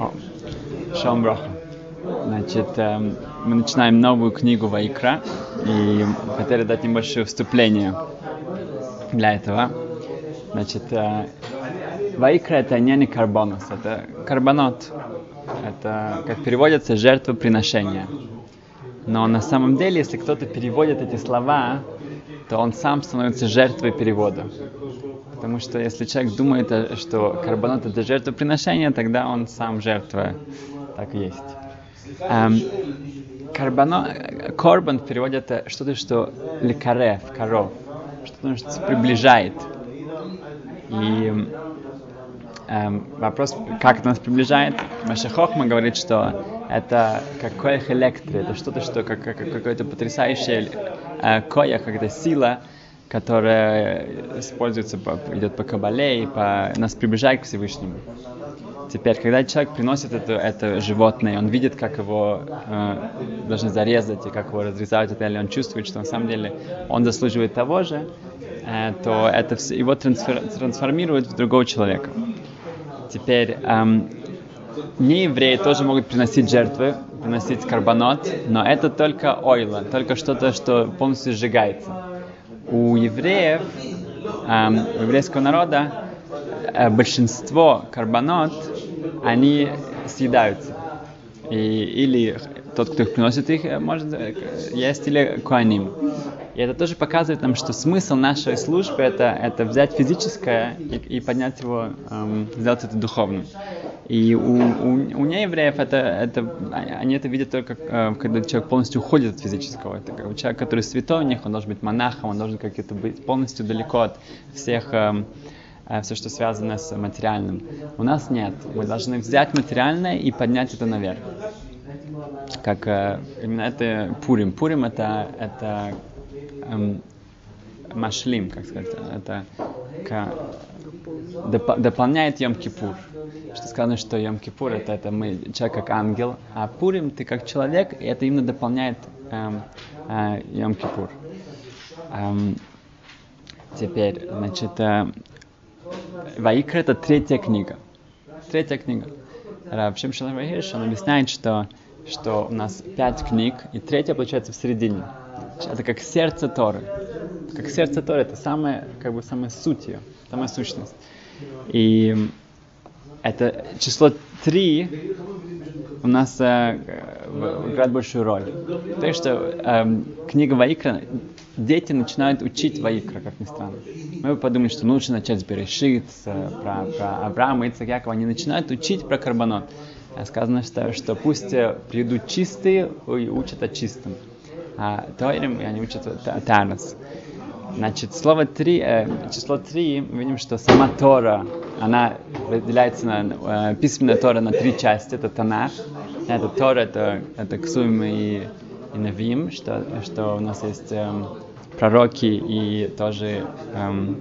О, Шалом Броха. Значит, эм, мы начинаем новую книгу Вайкра и хотели дать небольшое вступление для этого. Значит, э, Вайкра это не карбонус, это карбонот. Это, как переводится, жертвоприношение. Но на самом деле, если кто-то переводит эти слова, то он сам становится жертвой перевода. Потому что если человек думает, э, что карбонат это жертвоприношение, тогда он сам жертва. Так и есть. Эм, карбоно, корбан в переводе это что-то, что лекарев, коров, что-то, что приближает. И эм, вопрос, как это нас приближает, Маша Хохма говорит, что это как коях электри, это что-то, что как, как, какое-то потрясающее э, коях, какая-то сила, которая используется, по, идет по кабале и по, нас приближает к Всевышнему. Теперь, когда человек приносит это, это животное, он видит, как его э, должны зарезать и как его разрезают, или он чувствует, что на самом деле он заслуживает того же, э, то это все, его трансфер, трансформирует в другого человека. Теперь, эм, не евреи тоже могут приносить жертвы, приносить карбонот, но это только ойла, только что-то, что полностью сжигается у евреев, эм, у еврейского народа, э, большинство карбонот, они съедаются. И, или тот, кто их приносит, их э, может э, есть, или куаним. И это тоже показывает нам, что смысл нашей службы это, это взять физическое и, и поднять его, эм, сделать это духовным. И у, у, у неевреев это, это, они это видят только, э, когда человек полностью уходит от физического. Это как человек, который святой у них, он должен быть монахом, он должен как-то быть полностью далеко от всех, э, э, все, что связано с материальным. У нас нет. Мы должны взять материальное и поднять это наверх. Как именно это Пурим. Пурим это, это эм, машлим, как сказать, это доп, дополняет Йом-Кипур что сказано, что Йом Кипур это, это мы, человек как ангел, а Пурим ты как человек, и это именно дополняет эм, э, Йом Кипур. Эм, теперь, значит, э, Ваикра это третья книга. Третья книга. Раб Шимшалам Вахиш, он объясняет, что, что у нас пять книг, и третья получается в середине. Это как сердце Торы. Как сердце Торы, это самая, как бы, самая суть ее, самая сущность. И это число 3 у нас э, играет большую роль. То, что э, книга Ваикра, дети начинают учить Ваикра, как ни странно. Мы бы подумали, что лучше начать с Берешит, про, про Авраама, Ицак, Якова. Они начинают учить про карбонот. Сказано, что, что пусть э, придут чистые и учат о чистом. А Тойрим, они учат Тарас. Значит, слово три, э, число три, мы видим, что сама Тора, она разделяется на, э, письменная Тора на три части. Это Танах, это Тора, это, это Ксуим и, и Навим, что, что у нас есть э, пророки и тоже э,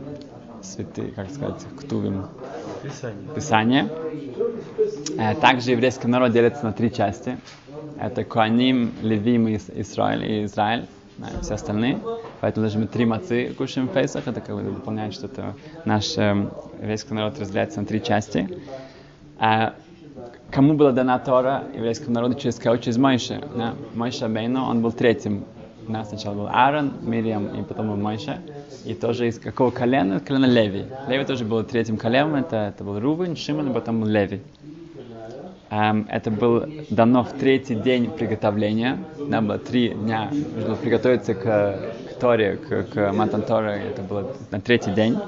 святые, как сказать, Ктувим, Писание. Писание. Э, также еврейский народ делится на три части. Это Куаним, Левим и Израиль. И Израиль да, все остальные. Поэтому даже мы три мацы кушаем в Пейсах, это как бы дополняет, что это наш э, еврейский народ разделяется на три части. А кому была дана Тора еврейскому народу через кого? Через Мойше. Да? Мойша Бейно, он был третьим. Да, сначала был Аарон, Мириам и потом был Мойша. И тоже из какого колена? Колена Леви. Леви тоже был третьим коленом, это, это был Рувен, Шимон, и потом был Леви. Um, это было дано в третий день приготовления. Да, было три дня, нужно приготовиться к, к Торе, к, к Матан Торе. Это было на третий день.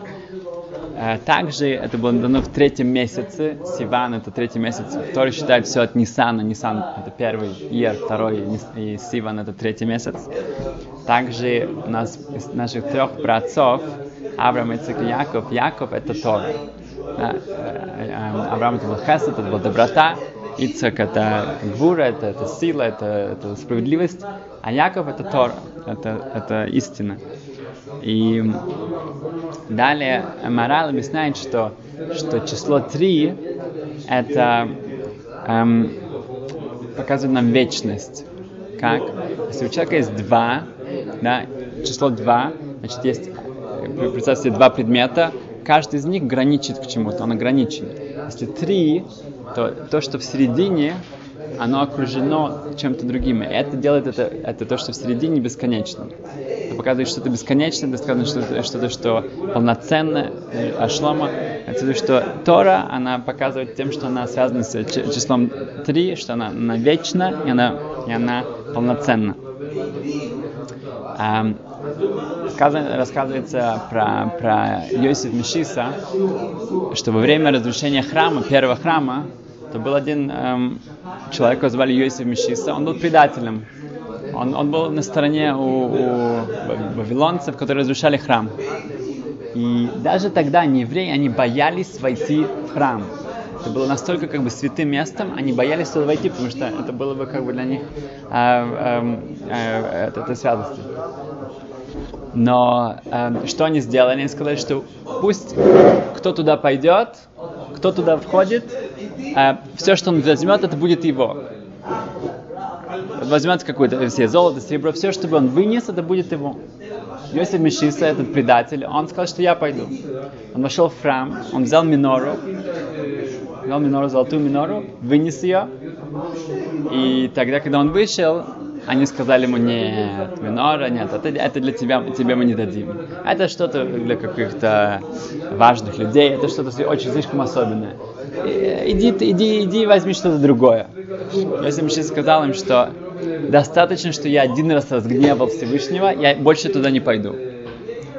Uh, также это было дано в третьем месяце. Сиван это третий месяц. Торе считает все от Нисана. Нисан это первый, Иер второй, и Сиван это третий месяц. Также у нас из наших трех братцов Авраам, Ицек и Яков. Яков это Тора. Да, Авраам это был хесед, это была доброта, Ицак это гвура, это, это сила, это, это справедливость, а Яков это Тора, это, это истина. И далее Морал объясняет, что, что число 3 это эм, показывает нам вечность. Как? Если у человека есть два, да, число 2, значит, есть, представьте два предмета, каждый из них граничит к чему-то, он ограничен. Если три, то то, что в середине, оно окружено чем-то другим. И это делает это, это то, что в середине бесконечно. Это показывает что-то бесконечное, это что-то, что-то, что полноценное, ашлама. Это что Тора, она показывает тем, что она связана с числом 3, что она, она вечна, и она, и она полноценна. Um, рассказывается про, про Йосиф Мишиса, что во время разрушения храма, первого храма, то был один эм, человек, его звали Йосиф Мишиса, он был предателем. Он, он был на стороне у, у вавилонцев, которые разрушали храм. И даже тогда не евреи, они боялись войти в храм. Это было настолько как бы святым местом, они боялись туда войти, потому что это было бы как бы для них э, э, э, это, это святость. Но э, что они сделали? Они сказали, что пусть кто туда пойдет, кто туда входит, э, все, что он возьмет, это будет его. Возьмет какое-то все золото, серебро, все, что он вынес, это будет его. Йосиф Мишиса, этот предатель, он сказал, что я пойду. Он вошел в храм, он взял минору, взял минору, золотую минору, вынес ее. И тогда, когда он вышел, они сказали ему, нет, минора, нет, это, это для тебя, тебе мы не дадим. Это что-то для каких-то важных людей, это что-то очень слишком особенное. Иди, иди, иди возьми что-то другое. Если Миши сказал им, что достаточно, что я один раз разгневал Всевышнего, я больше туда не пойду.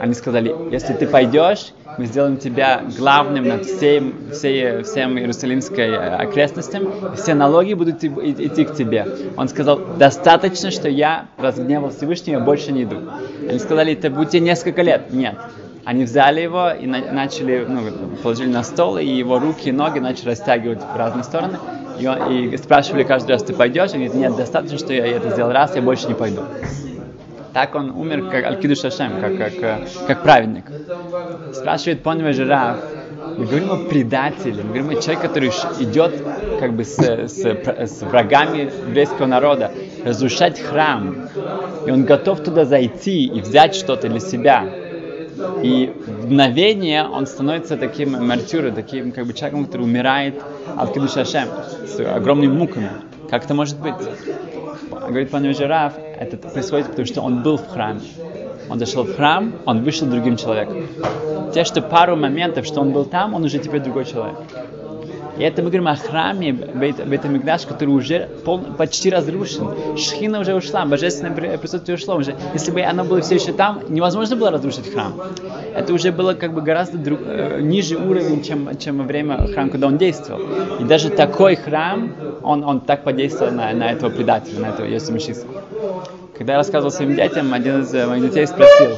Они сказали, если ты пойдешь, мы сделаем тебя главным над всем, всей, всем Иерусалимской э, окрестностям, все налоги будут идти к тебе. Он сказал, достаточно, что я разгневал Всевышнего, я больше не иду. Они сказали, это будет тебе несколько лет. Нет. Они взяли его и на, начали, ну, положили на стол, и его руки и ноги начали растягивать в разные стороны. И, он, и спрашивали каждый раз, ты пойдешь? Он говорит, нет, достаточно, что я это сделал раз, я больше не пойду. Так он умер как Алькиду Шашем, как, как, как праведник. Спрашивает Понева Жираф, мы говорим о предателе, мы говорим о человеке, который идет как бы с, с, с врагами еврейского народа, разрушать храм, и он готов туда зайти и взять что-то для себя. И в мгновение он становится таким мартюром, таким как бы человеком, который умирает от Кидушашем с огромными муками. Как это может быть? Говорит пан Жираф, это происходит, потому что он был в храме. Он зашел в храм, он вышел другим человеком. Те, что пару моментов, что он был там, он уже теперь другой человек. И это мы говорим о храме Бейтамикдаш, который уже пол, почти разрушен. Шхина уже ушла, божественное присутствие ушло. Уже, если бы оно было все еще там, невозможно было разрушить храм. Это уже было как бы гораздо друг, э, ниже уровень, чем, чем во время храма, когда он действовал. И даже такой храм, он, он так подействовал на, на этого предателя, на этого Йосифа Когда я рассказывал своим детям, один из моих детей спросил,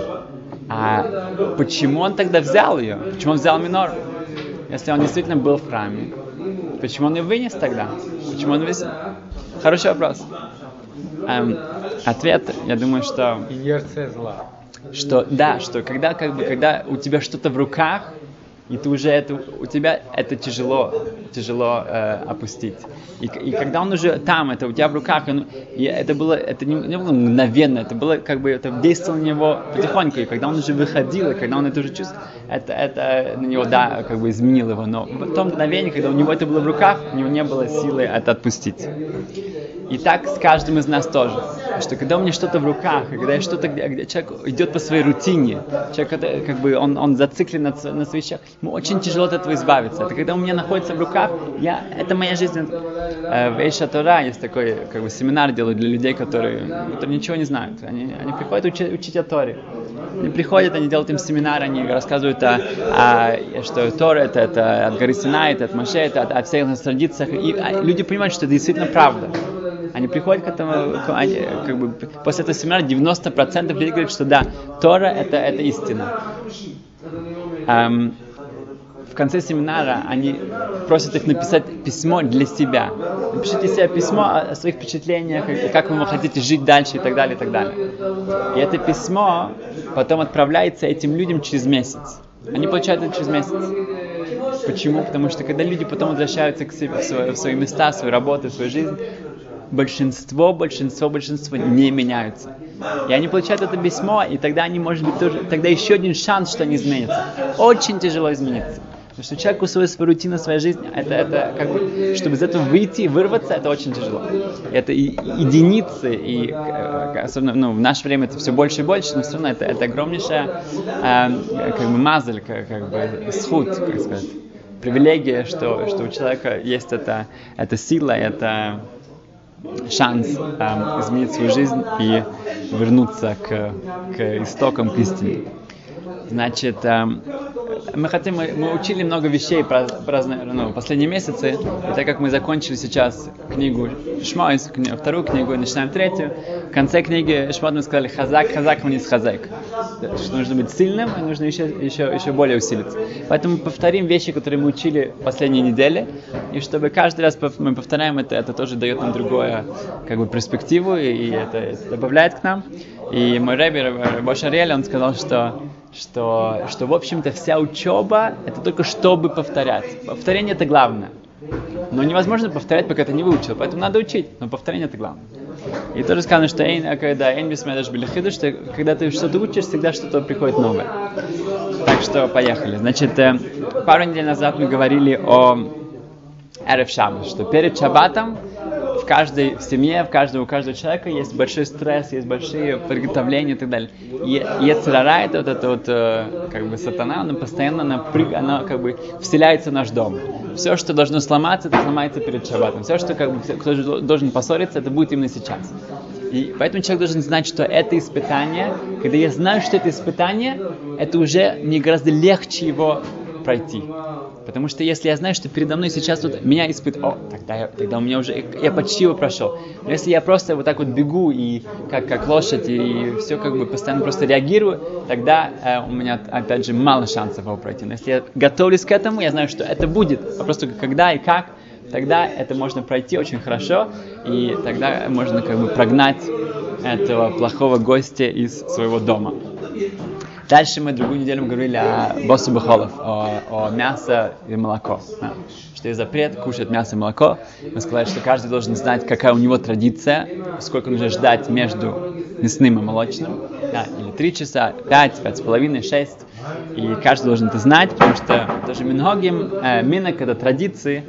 а почему он тогда взял ее? Почему он взял минор? Если он действительно был в храме, Почему он ее вынес тогда? Почему он вынес? Хороший вопрос. Эм, ответ, я думаю, что... Что, да, что когда, как бы, когда у тебя что-то в руках, и ты уже это, у тебя это тяжело, тяжело э, опустить. И, и когда он уже там, это у тебя в руках, он, и это было, это не, не было мгновенно, это было как бы, это действовало на него потихоньку, и когда он уже выходил, и когда он это уже чувствовал, это, это на него, да, как бы изменило его, но в том мгновении, когда у него это было в руках, у него не было силы это отпустить. И так с каждым из нас тоже. Что когда у меня что-то в руках, когда я что-то, где, где человек идет по своей рутине, человек это, как бы он, он зациклен на, на своих вещах, ему очень тяжело от этого избавиться. Это когда у меня находится в руках, я, это моя жизнь. Э, в Эйша Тора есть такой как бы, семинар делают для людей, которые, которые ничего не знают. Они, они приходят учить, учить о Торе. Они приходят, они делают им семинар, они рассказывают, о, о, что Тора это, это от горы Синай, это от Маше, это от, о всех нас традициях. И а, люди понимают, что это действительно правда. Они приходят к этому, они, как бы, после этого семинара 90% людей говорят, что да, Тора это, это истина. Um, в конце семинара они просят их написать письмо для себя. Напишите себе письмо о своих впечатлениях, как вы хотите жить дальше и так далее, и так далее. И это письмо потом отправляется этим людям через месяц. Они получают это через месяц. Почему? Потому что когда люди потом возвращаются к себе, в, свои, в свои места, в свою работу, в свою жизнь, большинство, большинство, большинство не меняются. И они получают это письмо, и тогда они, может быть, тоже, тогда еще один шанс, что они изменятся. Очень тяжело измениться. Потому что человеку свою, свою рутину, своя жизнь, это, это как бы, чтобы из этого выйти вырваться, это очень тяжело. Это и, единицы, и особенно ну, в наше время это все больше и больше, но все равно это, это огромнейшая э, как бы мазаль, как, как бы схуд, как сказать, привилегия, что, что у человека есть эта, эта сила, это шанс э, изменить свою жизнь и вернуться к, к истокам, к истине. Значит, э, мы хотим, мы, учили много вещей про, про ну, последние месяцы, и так как мы закончили сейчас книгу Шмойс, вторую книгу, и начинаем третью, в конце книги Шмот мы сказали хазак, хазак, вниз хазак, что нужно быть сильным, и нужно еще, еще, еще более усилиться. Поэтому повторим вещи, которые мы учили последние недели, и чтобы каждый раз мы повторяем это, это тоже дает нам другое, как бы, перспективу, и это, это добавляет к нам. И мой рэбби, Бош Ариэль, он сказал, что что, что в общем-то, вся учеба это только чтобы повторять. Повторение это главное. Но невозможно повторять, пока ты не выучил. Поэтому надо учить. Но повторение это главное. И тоже сказано, что эйн, когда эйн бисмедаш что когда ты что-то учишь, всегда что-то приходит новое. Так что поехали. Значит, э, пару недель назад мы говорили о Эрев Шаббат, что перед Шаббатом в каждой семье, в каждом, у каждого человека есть большой стресс, есть большие приготовления и так далее. И Ецерара, это вот это вот, э, как бы сатана, она постоянно напрыг, она как бы вселяется в наш дом. Все, что должно сломаться, это сломается перед шаббатом. Все, что как бы, кто должен поссориться, это будет именно сейчас. И поэтому человек должен знать, что это испытание, когда я знаю, что это испытание, это уже мне гораздо легче его пройти. Потому что если я знаю, что передо мной сейчас вот меня испытывают, о, тогда, я, тогда у меня уже, я почти его прошел. Но если я просто вот так вот бегу и как, как лошадь и все как бы постоянно просто реагирую, тогда э, у меня опять же мало шансов его пройти. Но если я готовлюсь к этому, я знаю, что это будет. А просто когда и как, тогда это можно пройти очень хорошо, и тогда можно как бы прогнать этого плохого гостя из своего дома. Дальше мы другую неделю говорили о боссу бахолов, о, о мясо и молоко. Да. Что есть запрет кушать мясо и молоко. Мы сказали, что каждый должен знать, какая у него традиция, сколько нужно ждать между мясным и молочным. Да, или три часа, пять, пять с половиной, шесть. И каждый должен это знать, потому что тоже мингогим, э, минок это традиции,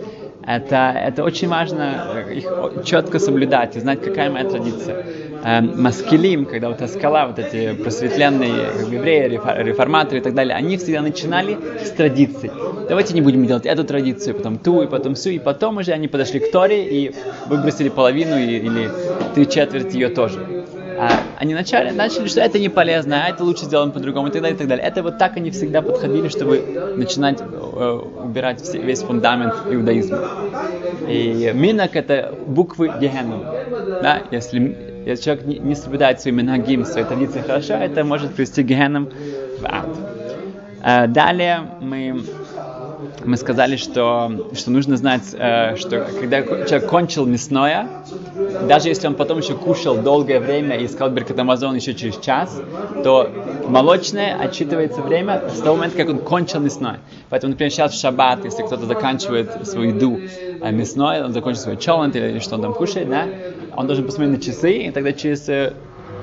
это, это очень важно их четко соблюдать и знать, какая моя традиция. Э, маскилим, когда вот скала, вот эти просветленные как бы, евреи, реформаторы и так далее, они всегда начинали с традиций. Давайте не будем делать эту традицию, потом ту, и потом всю, и потом уже они подошли к Торе и выбросили половину и, или три четверти ее тоже. А они начали, начали, что это не полезно, а это лучше сделаем по-другому и так далее, и так далее. Это вот так они всегда подходили, чтобы начинать э, убирать все, весь фундамент иудаизма. И минак это буквы Гехену. Да? Если, если человек не, не соблюдает свои минагим, свои традиции хорошо, это может привести Гехеном в ад. А далее мы мы сказали, что, что нужно знать, э, что когда человек кончил мясное, даже если он потом еще кушал долгое время и искал Беркат Амазон еще через час, то молочное отчитывается время с того момента, как он кончил мясное. Поэтому, например, сейчас в шаббат, если кто-то заканчивает свою еду э, мясное, он закончит свой челент или что он там кушает, да, он должен посмотреть на часы, и тогда через э,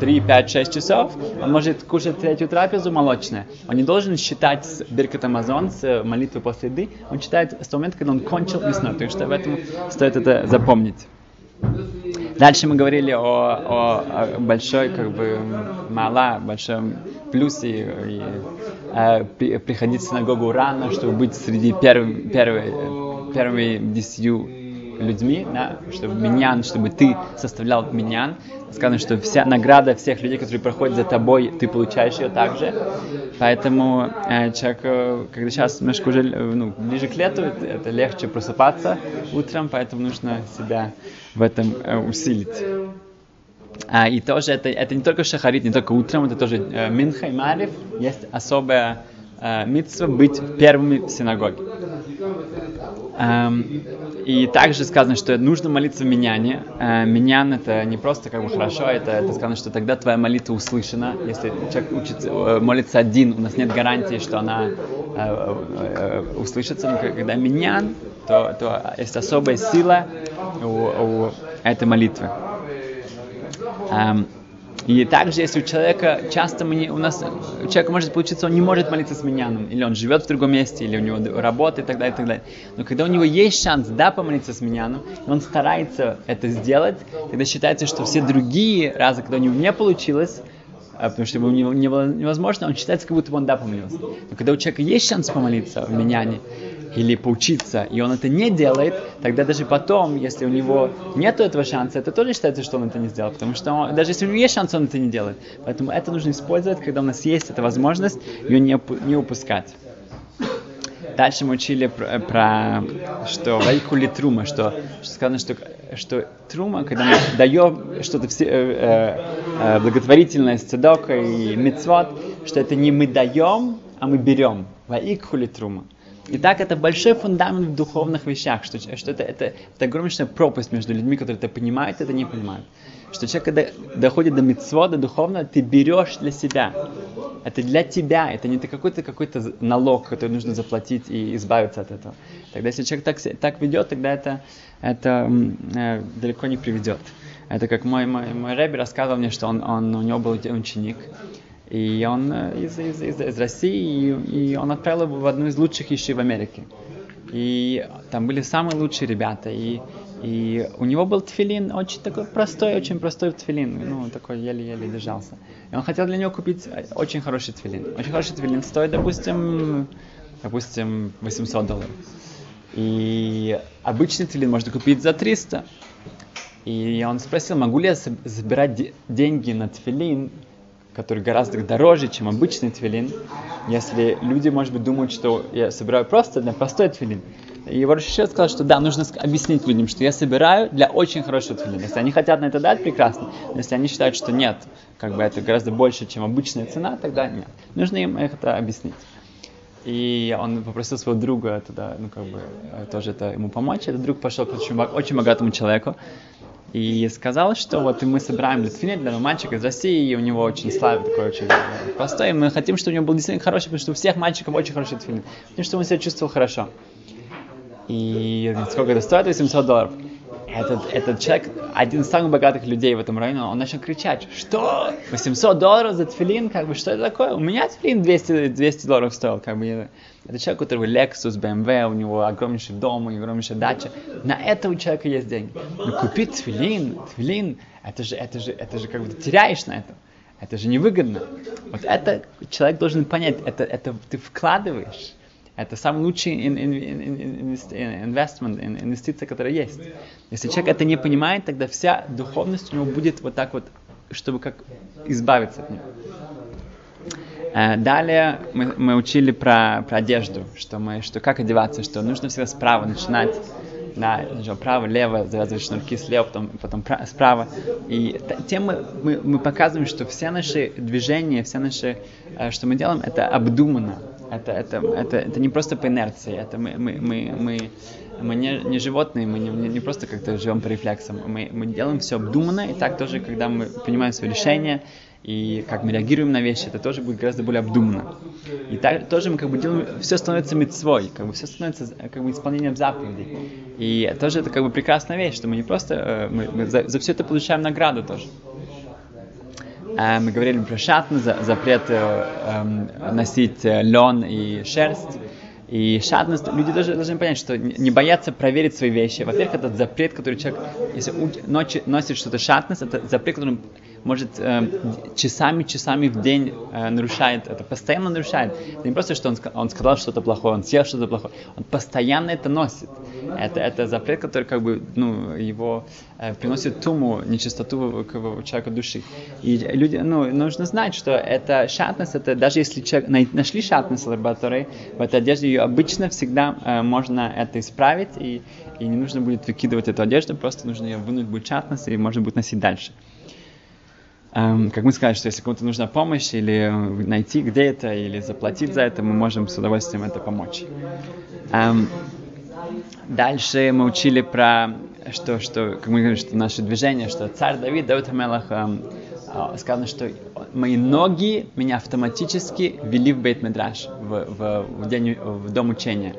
3, 5, 6 часов, он может кушать третью трапезу молочное. Он не должен считать с Биркат Амазон, с молитвы после еды, он считает с того момента, когда он кончил мясное. Так что в этом стоит это запомнить. Дальше мы говорили о, о, о большой, как бы, мала, большом плюсе и, э, при, приходить в синагогу рано, чтобы быть среди первых, первых, первыми десятью людьми, да, чтобы миньян, чтобы ты составлял миньян. Сказано, что вся награда всех людей, которые проходят за тобой, ты получаешь ее также. Поэтому э, человек, когда сейчас немножко уже э, ну, ближе к лету, это, легче просыпаться утром, поэтому нужно себя в этом э, усилить. А, и тоже это, это не только шахарит, не только утром, это тоже э, минха и марив. Есть особая э, митцва быть первыми в синагоге. Эм, и также сказано, что нужно молиться в миняне. Э, минян это не просто как бы хорошо, это, это сказано, что тогда твоя молитва услышана. Если человек учится, э, молится один, у нас нет гарантии, что она э, услышится. Но когда минян, то, то есть особая сила у, у этой молитвы. И также, если у человека часто мы не, у нас у человека может получиться, он не может молиться с миньяном, или он живет в другом месте, или у него работа и так далее, и так далее. Но когда у него есть шанс, да, помолиться с миньяном, и он старается это сделать, тогда считается, что все другие разы, когда у него не получилось, а, потому что ему не было невозможно, он считается, как будто бы он да помолился. Но когда у человека есть шанс помолиться в миньяне, или поучиться, и он это не делает, тогда даже потом, если у него нет этого шанса, это тоже считается, что он это не сделал, потому что он, даже если у него есть шанс, он это не делает. Поэтому это нужно использовать, когда у нас есть эта возможность, ее не, не упускать. Дальше мы учили про, про что вайкули трума, что, что сказано, что, что трума, когда мы даем что-то все, э, э, благотворительность, цедока и мецвод, что это не мы даем, а мы берем. Вайкули трума. Итак, это большой фундамент в духовных вещах, что, что это, это, это огромная пропасть между людьми, которые это понимают и это не понимают. Что человек, когда доходит до митцвода духовно, ты берешь для себя. Это для тебя, это не какой-то какой-то налог, который нужно заплатить и избавиться от этого. Тогда если человек так, так ведет, тогда это, это э, далеко не приведет. Это как мой, мой, мой рэби рассказывал мне, что он, он, у него был ученик, и он э, из, из, из, из России, и, и он отправил его в одну из лучших ищей в Америке. И там были самые лучшие ребята. И, и у него был тфилин, очень такой простой, очень простой тфилин. Ну, такой еле-еле держался. И он хотел для него купить э, очень хороший тфилин. Очень хороший тфилин стоит, допустим, допустим, 800 долларов. И обычный тфилин можно купить за 300. И он спросил, могу ли я забирать деньги на тфилин который гораздо дороже, чем обычный твилин, если люди, может быть, думают, что я собираю просто для простой твилин. И его Рошишет сказал, что да, нужно объяснить людям, что я собираю для очень хорошего твилина. Если они хотят на это дать, прекрасно. Но если они считают, что нет, как бы это гораздо больше, чем обычная цена, тогда нет. Нужно им это объяснить. И он попросил своего друга туда, ну, как бы, тоже это ему помочь. Этот друг пошел к очень, очень богатому человеку, и сказал, что вот мы собираем литвинет для мальчика из России, и у него очень славный такой очень простой, и мы хотим, чтобы у него был действительно хороший, потому что у всех мальчиков очень хороший литвинет, потому что он себя чувствовал хорошо. И сколько это стоит? 800 долларов этот, этот человек, один из самых богатых людей в этом районе, он начал кричать, что 800 долларов за тфилин, как бы, что это такое? У меня тфилин 200, 200 долларов стоил, как бы, это человек, у которого Lexus, BMW, у него огромнейший дом, у него огромнейшая дача. На это у человека есть деньги. Но купить тфилин, тфилин, это же, это же, это же как бы ты теряешь на это. Это же невыгодно. Вот это человек должен понять, это, это ты вкладываешь. Это самый лучший инвестмент, инвестиция, которая есть. Если человек это не понимает, тогда вся духовность у него будет вот так вот, чтобы как избавиться от нее. Э, далее мы, мы учили про, про одежду, что мы, что как одеваться, что нужно всегда справа начинать, да, право, лево, завязывать шнурки слева, потом, потом справа. И тем мы, мы, мы показываем, что все наши движения, все наши, э, что мы делаем, это обдуманно. Это, это, это, это не просто по инерции, это мы, мы, мы, мы, мы не, не животные, мы не, не просто как-то живем по рефлексам, мы, мы делаем все обдуманно, и так тоже, когда мы принимаем свои решения, и как мы реагируем на вещи, это тоже будет гораздо более обдуманно. И так, тоже мы как бы делаем, все становится мецвой, как бы все становится как бы исполнением заповедей. И тоже это как бы прекрасная вещь, что мы не просто, э, мы, мы за, за все это получаем награду тоже. А мы говорили про шатны, за, запрет э, э, носить лен и шерсть. И шатность, люди даже должны понять, что не бояться проверить свои вещи. Во-первых, это запрет, который человек, если ночи носит что-то шатность, это запрет, который может э, часами, часами в день э, нарушает это, постоянно нарушает. Это не просто, что он, он сказал что-то плохое, он съел что-то плохое, он постоянно это носит. Это, это запрет, который как бы, ну, его э, приносит туму, нечистоту к, к человеку души. И люди, ну, нужно знать, что это шатность, это даже если человек нашли шатность в лаборатории, в этой одежде ее обычно всегда э, можно это исправить, и, и не нужно будет выкидывать эту одежду, просто нужно ее вынуть будет шатность, и можно будет носить дальше. Эм, как мы сказали, что если кому-то нужна помощь или найти где это, или заплатить за это, мы можем с удовольствием это помочь. Эм, дальше мы учили про что, что, как мы говорим, что наше движение, что царь Давид, Давид Хамелах, эм, э, сказано, что мои ноги меня автоматически вели в Бейт Медраш, в, в, в, день, в дом учения.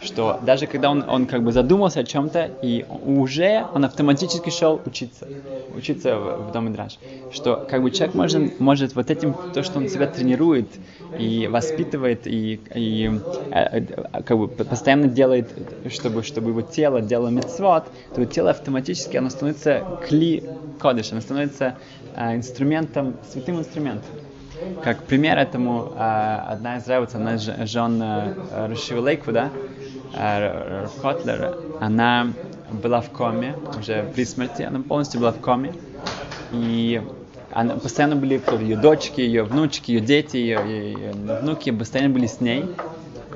что даже когда он, он как бы задумался о чем-то, и уже он автоматически шел учиться, учиться в, в Дом Драж. Что как бы человек может, может вот этим, то, что он себя тренирует и воспитывает, и, и э, э, как бы постоянно делает, чтобы, чтобы его тело делало мецвод, то тело автоматически, оно становится кли кодыш, оно становится э, инструментом, святым инструментом. Как пример этому, э, одна из рэвиц, она жен э, Рашива Лейквуда, э, Котлер, она была в коме, уже при смерти, она полностью была в коме. И она, постоянно были ее дочки, ее внучки, ее дети, ее, ее внуки постоянно были с ней.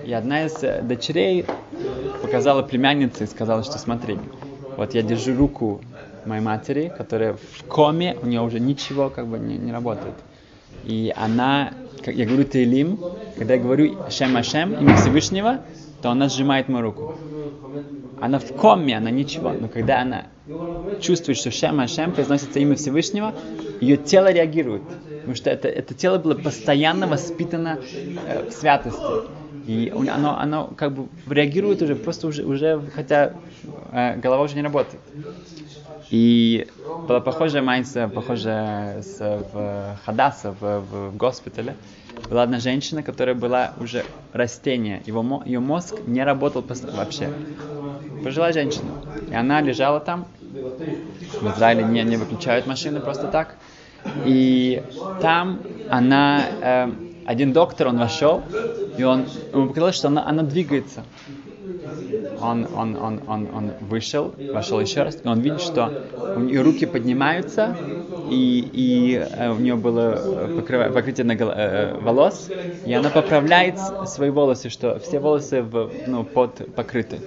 И одна из дочерей показала племяннице и сказала, что смотри, вот я держу руку моей матери, которая в коме, у нее уже ничего как бы не, не работает. И она, как я говорю Тейлим, когда я говорю Шем Ашем, имя Всевышнего, то она сжимает мою руку. Она в коме, она ничего. Но когда она чувствует, что Шем Ашем произносится имя Всевышнего, ее тело реагирует. Потому что это, это тело было постоянно воспитано э, в святости. И оно, оно как бы реагирует уже, просто уже, уже хотя э, голова уже не работает. И была похожая майса, похожая с, в Хадаса, в, в, в госпитале. Была одна женщина, которая была уже растение. Его, ее мозг не работал вообще. Пожилая женщина. И она лежала там. В Израиле не, не выключают машины просто так. И там она... Э, один доктор, он вошел, и он, ему показалось, что она, она двигается он, он, он, он, он вышел, вошел еще раз, и он видит, что у нее руки поднимаются, и, и э, у нее было покрыв... покрытие на гол... э, волос, и она поправляет свои волосы, что все волосы в, ну, под покрыты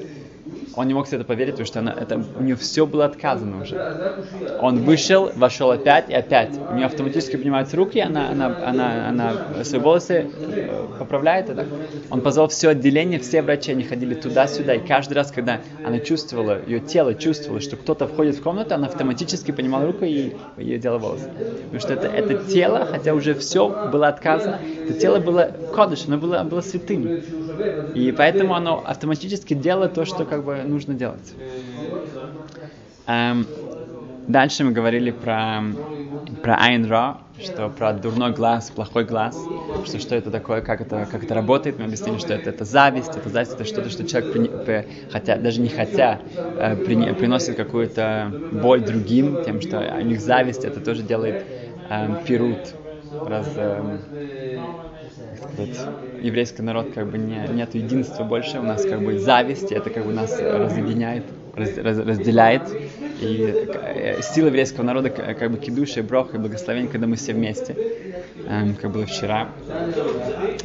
он не мог себе это поверить, потому что она, это, у нее все было отказано уже. Он вышел, вошел опять и опять. У нее автоматически поднимаются руки, она, она, она, она свои волосы э, поправляет. Это. Он позвал все отделение, все врачи, они ходили туда-сюда. И каждый раз, когда она чувствовала, ее тело чувствовало, что кто-то входит в комнату, она автоматически поднимала руку и ей делала волосы. Потому что это, это тело, хотя уже все было отказано, это тело было кодыш, оно было, было святым. И поэтому оно автоматически делает то, что как бы нужно делать. Эм, дальше мы говорили про, про Айн Ра, что про дурной глаз, плохой глаз, что, что это такое, как это, как это работает. Мы объяснили, что это, это зависть, это зависть, это что-то, что человек, при, хотя, даже не хотя, э, при, приносит какую-то боль другим, тем, что у них зависть, это тоже делает э, пирут, раз, э, сказать, еврейский народ как бы не, нет единства больше, у нас как бы зависть, это как бы нас разъединяет, раз, раз, разделяет. И э, сила еврейского народа как бы кидуша, брох и благословение, когда мы все вместе, эм, как было вчера.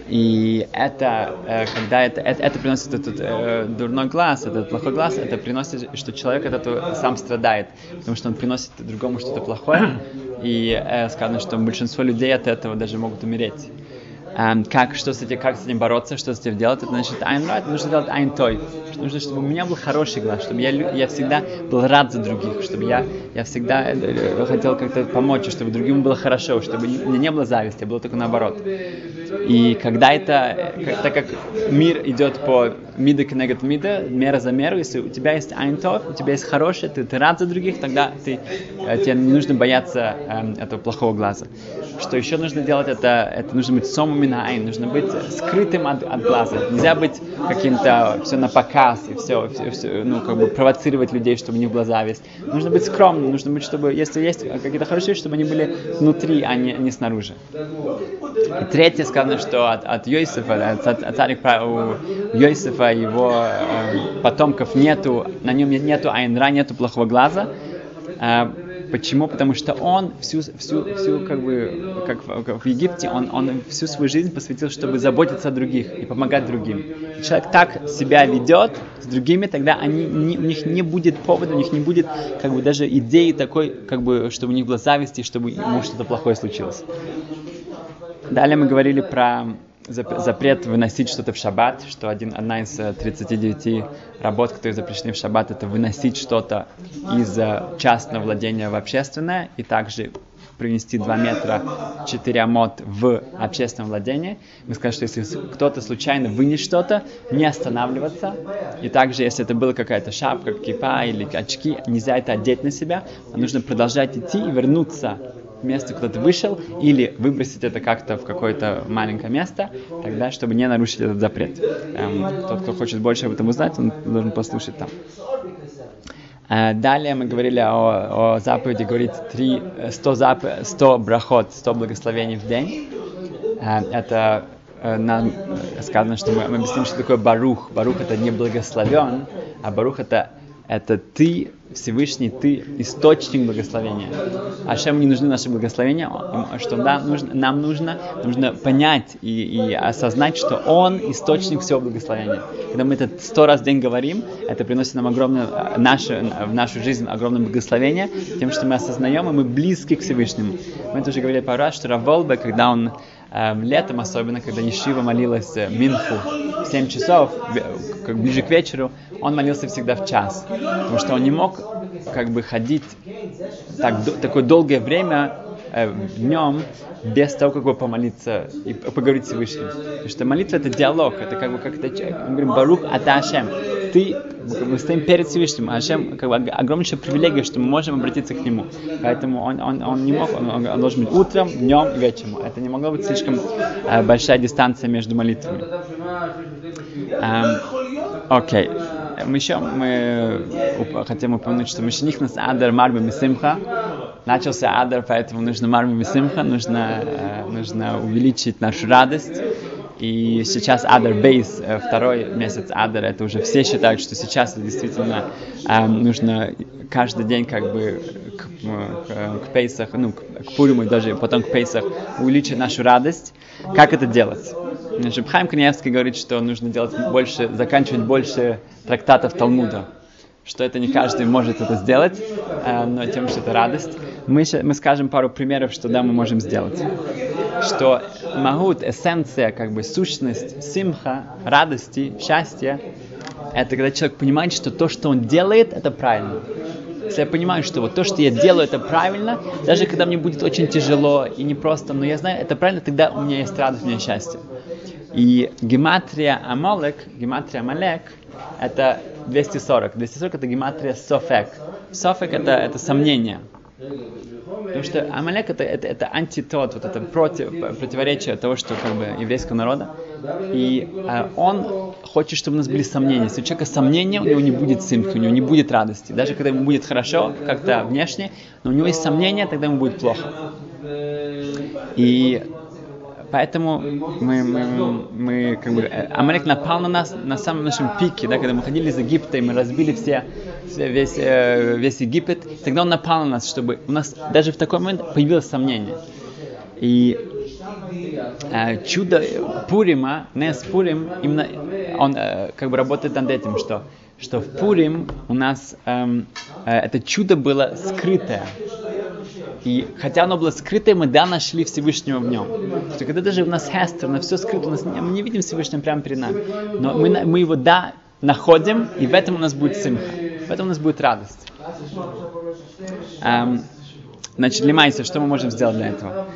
И это, э, когда это, это, это приносит этот э, дурной глаз, этот плохой глаз, это приносит, что человек от этого сам страдает, потому что он приносит другому что-то плохое, и э, сказано, что большинство людей от этого даже могут умереть. Um, как, что с этим, как с этим бороться, что с этим делать, это значит айн рад, нужно делать айн той. Нужно, чтобы у меня был хороший глаз, чтобы я, я всегда был рад за других, чтобы я, я всегда э, э, хотел как-то помочь, чтобы другим было хорошо, чтобы у меня не было зависти, а было только наоборот. И когда это, как, так как мир идет по мида кнегат мида, мера за меру, если у тебя есть айн той, у тебя есть хороший, ты, ты рад за других, тогда ты, э, тебе не нужно бояться э, этого плохого глаза. Что еще нужно делать, это, это нужно быть сомом айн, нужно быть скрытым от, от глаза. Нельзя быть каким-то все на показ и все, все, все, ну, как бы провоцировать людей, чтобы у них была зависть. Нужно быть скромным, нужно быть, чтобы, если есть какие-то хорошие чтобы они были внутри, а не, не снаружи. И третье сказано, что от, от Йосифа, от, от царик у Йосифа его э, потомков нету, на нем нету айнра, нету плохого глаза. Э, Почему? Потому что он всю, всю, всю как бы, как в, как в Египте, он, он всю свою жизнь посвятил, чтобы заботиться о других и помогать другим. И человек так себя ведет с другими, тогда они, не, у них не будет повода, у них не будет как бы даже идеи такой, как бы, чтобы у них была зависть и чтобы ему что-то плохое случилось. Далее мы говорили про запрет выносить что-то в шаббат, что один, одна из 39 э, работ, которые запрещены в шаббат, это выносить что-то из э, частного владения в общественное, и также принести 2 метра 4 амот в общественном владении. Мы скажем, что если кто-то случайно вынес что-то, не останавливаться. И также, если это была какая-то шапка, кипа или очки, нельзя это одеть на себя, а нужно продолжать идти и вернуться к месту, куда ты вышел, или выбросить это как-то в какое-то маленькое место, тогда, чтобы не нарушить этот запрет. Эм, тот, кто хочет больше об этом узнать, он должен послушать там. Э, далее мы говорили о, о заповеди, говорит 3, 100, зап, 100 брахот, 100 благословений в день. Э, это э, нам сказано, что мы, мы объясним, что такое барух. Барух это не благословен, а барух это, это ты Всевышний, Ты источник благословения. А чем не нужны наши благословения? Что нам нужно, нам нужно, нужно понять и, и осознать, что Он источник всего благословения. Когда мы это сто раз в день говорим, это приносит нам огромное, наше, в нашу жизнь огромное благословение, тем, что мы осознаем, и мы близки к Всевышнему. Мы это уже говорили пару раз, что Раволбе, когда он летом особенно, когда Ешива молилась э, Минху в 7 часов, как ближе к вечеру, он молился всегда в час, потому что он не мог как бы ходить так, такое долгое время э, днем без того, как бы помолиться и поговорить с Всевышним. Потому что молитва это диалог, это как бы как это, мы говорим, Барух Ата Ашем. Ты, мы стоим перед Всевышним, а Ашем как бы огромнейшая привилегия, что мы можем обратиться к Нему. Поэтому он, он, он не мог, он, он должен быть утром, днем и вечером. Это не могло быть слишком э, большая дистанция между молитвами. Эм, окей. Мы еще мы хотим упомянуть, что Мишних нас Адар Марби Мисимха. Начался Адар, поэтому нужно Марби Мисимха, нужно, э, нужно увеличить нашу радость. И сейчас Адар Бейс, э, второй месяц Адар, это уже все считают, что сейчас действительно э, нужно каждый день как бы к, к, к Пейсах, ну, к, к Пуриму и даже потом к Пейсах увеличить нашу радость. Как это делать? Шипхайм Каневский говорит, что нужно делать больше, заканчивать больше трактатов Талмуда, что это не каждый может это сделать, э, но тем, что это радость. Мы, мы скажем пару примеров, что да, мы можем сделать. Что магут, эссенция, как бы сущность, симха, радости, счастья, это когда человек понимает, что то, что он делает, это правильно. Если я понимаю, что вот то, что я делаю, это правильно, даже когда мне будет очень тяжело и непросто, но я знаю, это правильно, тогда у меня есть радость, у меня счастье. И гематрия Амалек, гематрия Амалек, это 240. 240 это гематрия Софек. Софек это, это сомнение. Потому что Амалек это, это, это антитот, вот это против, противоречие того, что как бы еврейского народа. И э, он хочет, чтобы у нас были сомнения. Если у человека сомнения, у него не будет симки, у него не будет радости. Даже когда ему будет хорошо, как-то внешне, но у него есть сомнения, тогда ему будет плохо. И Поэтому мы, мы, мы как бы, э, Амалек напал на нас на самом нашем пике, да, когда мы ходили из Египта, и мы разбили все, весь, э, весь Египет, тогда он напал на нас, чтобы у нас даже в такой момент появилось сомнение. И э, чудо Пурима, Нес Пурим, именно он э, как бы работает над этим, что, что в Пурим у нас эм, э, это чудо было скрытое. И хотя оно было скрытое, мы да нашли Всевышнего в нем. Что когда даже у нас хестер, на все скрыто, у нас, мы не видим Всевышнего прямо перед нами. Но мы, мы его да находим, и в этом у нас будет симха. В этом у нас будет радость. Эм, значит, лимайся, что мы можем сделать для этого?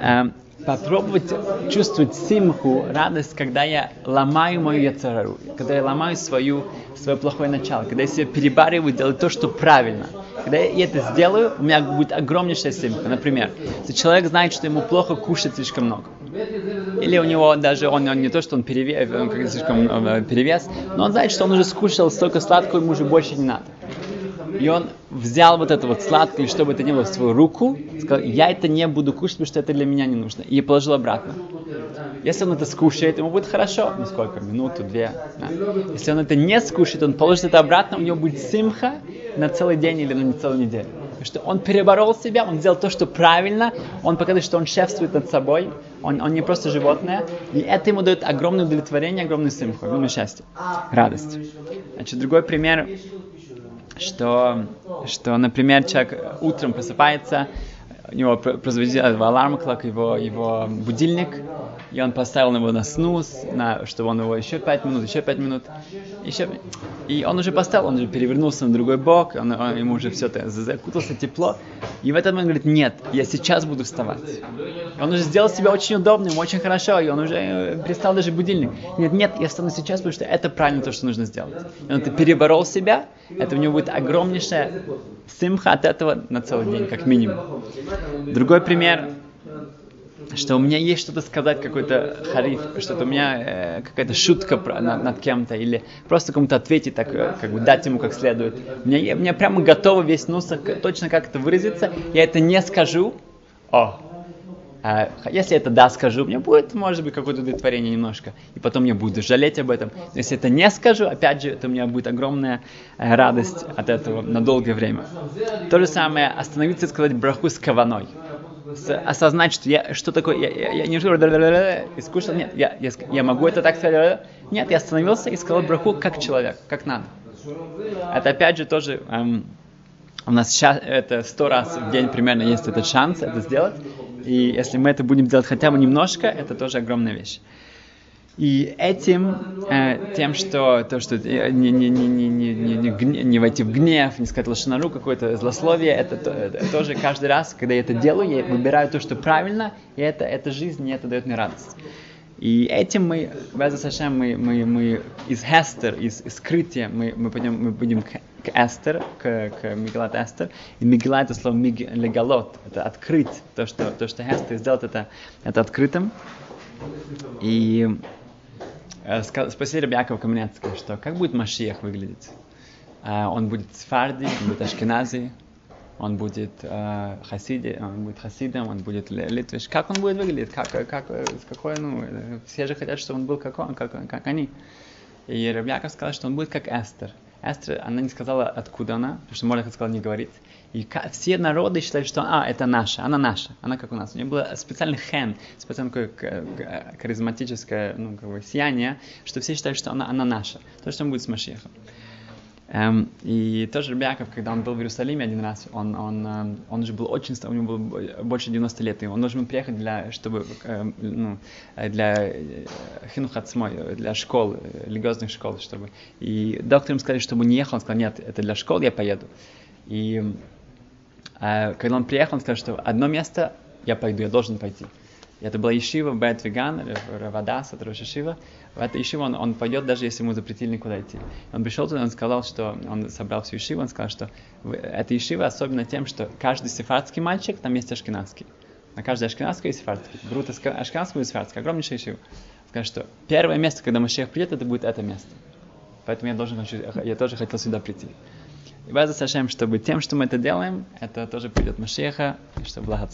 Эм, попробовать чувствовать симху, радость, когда я ломаю мою яцерару, когда я ломаю свою, свое плохое начало, когда я себя перебариваю, делаю то, что правильно. Когда я это сделаю, у меня будет огромнейшая симха. Например, если человек знает, что ему плохо кушать слишком много, или у него даже, он, он не то, что он перевес, он как слишком э, перевес, но он знает, что он уже скушал столько сладкого, ему уже больше не надо. И он взял вот это вот сладкое, что бы это ни было, в свою руку, сказал, я это не буду кушать, потому что это для меня не нужно. И положил обратно. Если он это скушает, ему будет хорошо. Ну сколько? Минуту, две. Да. Если он это не скушает, он положит это обратно, у него будет симха на целый день или на целую неделю. Потому что он переборол себя, он сделал то, что правильно, он показывает, что он шефствует над собой, он, он не просто животное, и это ему дает огромное удовлетворение, огромный симху, огромное счастье, радость. Значит, другой пример что, что, например, человек утром просыпается, у него прозвучал аларм клак, его, его будильник, и он поставил его на снус, на, чтобы он его еще пять минут, еще пять минут, еще... И он уже поставил, он уже перевернулся на другой бок, он, он, ему уже все это закутался тепло, и в этот момент говорит, нет, я сейчас буду вставать. Он уже сделал себя очень удобным, очень хорошо, и он уже э, перестал даже будильник. Нет, нет, я стану сейчас, потому что это правильно то, что нужно сделать. И он это переборол себя, это у него будет огромнейшая симха от этого на целый день, как минимум. Другой пример, что у меня есть что-то сказать, какой-то хариф, что-то у меня э, какая-то шутка про, над, над кем-то, или просто кому-то ответить, так, э, как бы дать ему как следует. У меня, у меня прямо готово весь нусах, точно как это выразиться, я это не скажу, о, а если это да скажу, мне будет, может быть, какое-то удовлетворение немножко, и потом я буду жалеть об этом. Если это не скажу, опять же, то у меня будет огромная э, радость от этого на долгое время. То же самое, остановиться и сказать браху с каваной осознать, что я что такое, я, я, я не и скучно, нет, я, я, я могу это так сказать, нет, я остановился и сказал браху как человек, как надо. Это опять же тоже эм, у нас сейчас это сто раз в день примерно есть этот шанс это сделать, и если мы это будем делать хотя бы немножко, это тоже огромная вещь. И этим, э, тем, что то, что не, не, не, не, не, не, не, не войти в гнев, не сказать лошанару, какое-то злословие, это, это тоже каждый раз, когда я это делаю, я выбираю то, что правильно, и это, это жизнь, и это дает мне радость. И этим мы, Беза Сашем, мы, мы, мы из Хестер, из, из скрытия, мы, мы, пойдем, мы будем к, к Эстер, к, к Мигелат Эстер. И Мигела это слово миг, легалот, это открыть, то, что, то, что Хестер сделал, это, это открытым. И Э, спросили Рабиакова Каменецкого, что как будет Машиях выглядеть? Э, он будет сфарди, он будет ашкенази, он будет э, хасиди, он будет хасидом, он будет литвиш. Как он будет выглядеть? Как, как, с какой, ну, все же хотят, чтобы он был как он, как, как они. И Рабьяков сказал, что он будет как Эстер. Эстер, она не сказала, откуда она, потому что Мордах сказал не говорить. И все народы считали, что а, это наша, она наша, она как у нас. У нее было специальный хен, специальное такое харизматическое ну, как бы, сияние, что все считали, что она, она наша. То, что он будет с Машехом. Эм, и тоже Рабиаков, когда он был в Иерусалиме один раз, он, он, эм, он уже был очень, у него было больше 90 лет, и он должен был приехать для, чтобы, эм, ну, для э, хинухацмой, для школ, религиозных школ, чтобы. И доктор им сказали, чтобы не ехал, он сказал, нет, это для школ, я поеду. И когда он приехал, он сказал, что одно место я пойду, я должен пойти. И это была Ешива Бет Веган, Равадас, это Рошишива. В эту он, он пойдет, даже если ему запретили никуда идти. Он пришел туда, он сказал, что он собрал всю Ешиву, он сказал, что эта Ешива особенно тем, что каждый сефардский мальчик, там есть ашкенадский. На каждой ашкенадской есть сефардский. Брут ашкенадский будет сефардский, огромнейшая Ешива. Сказал, что первое место, когда Машех придет, это будет это место. Поэтому я, должен, я тоже хотел сюда прийти. И Беза Сашем, чтобы тем, что мы это делаем, это тоже придет Машеха, чтобы благо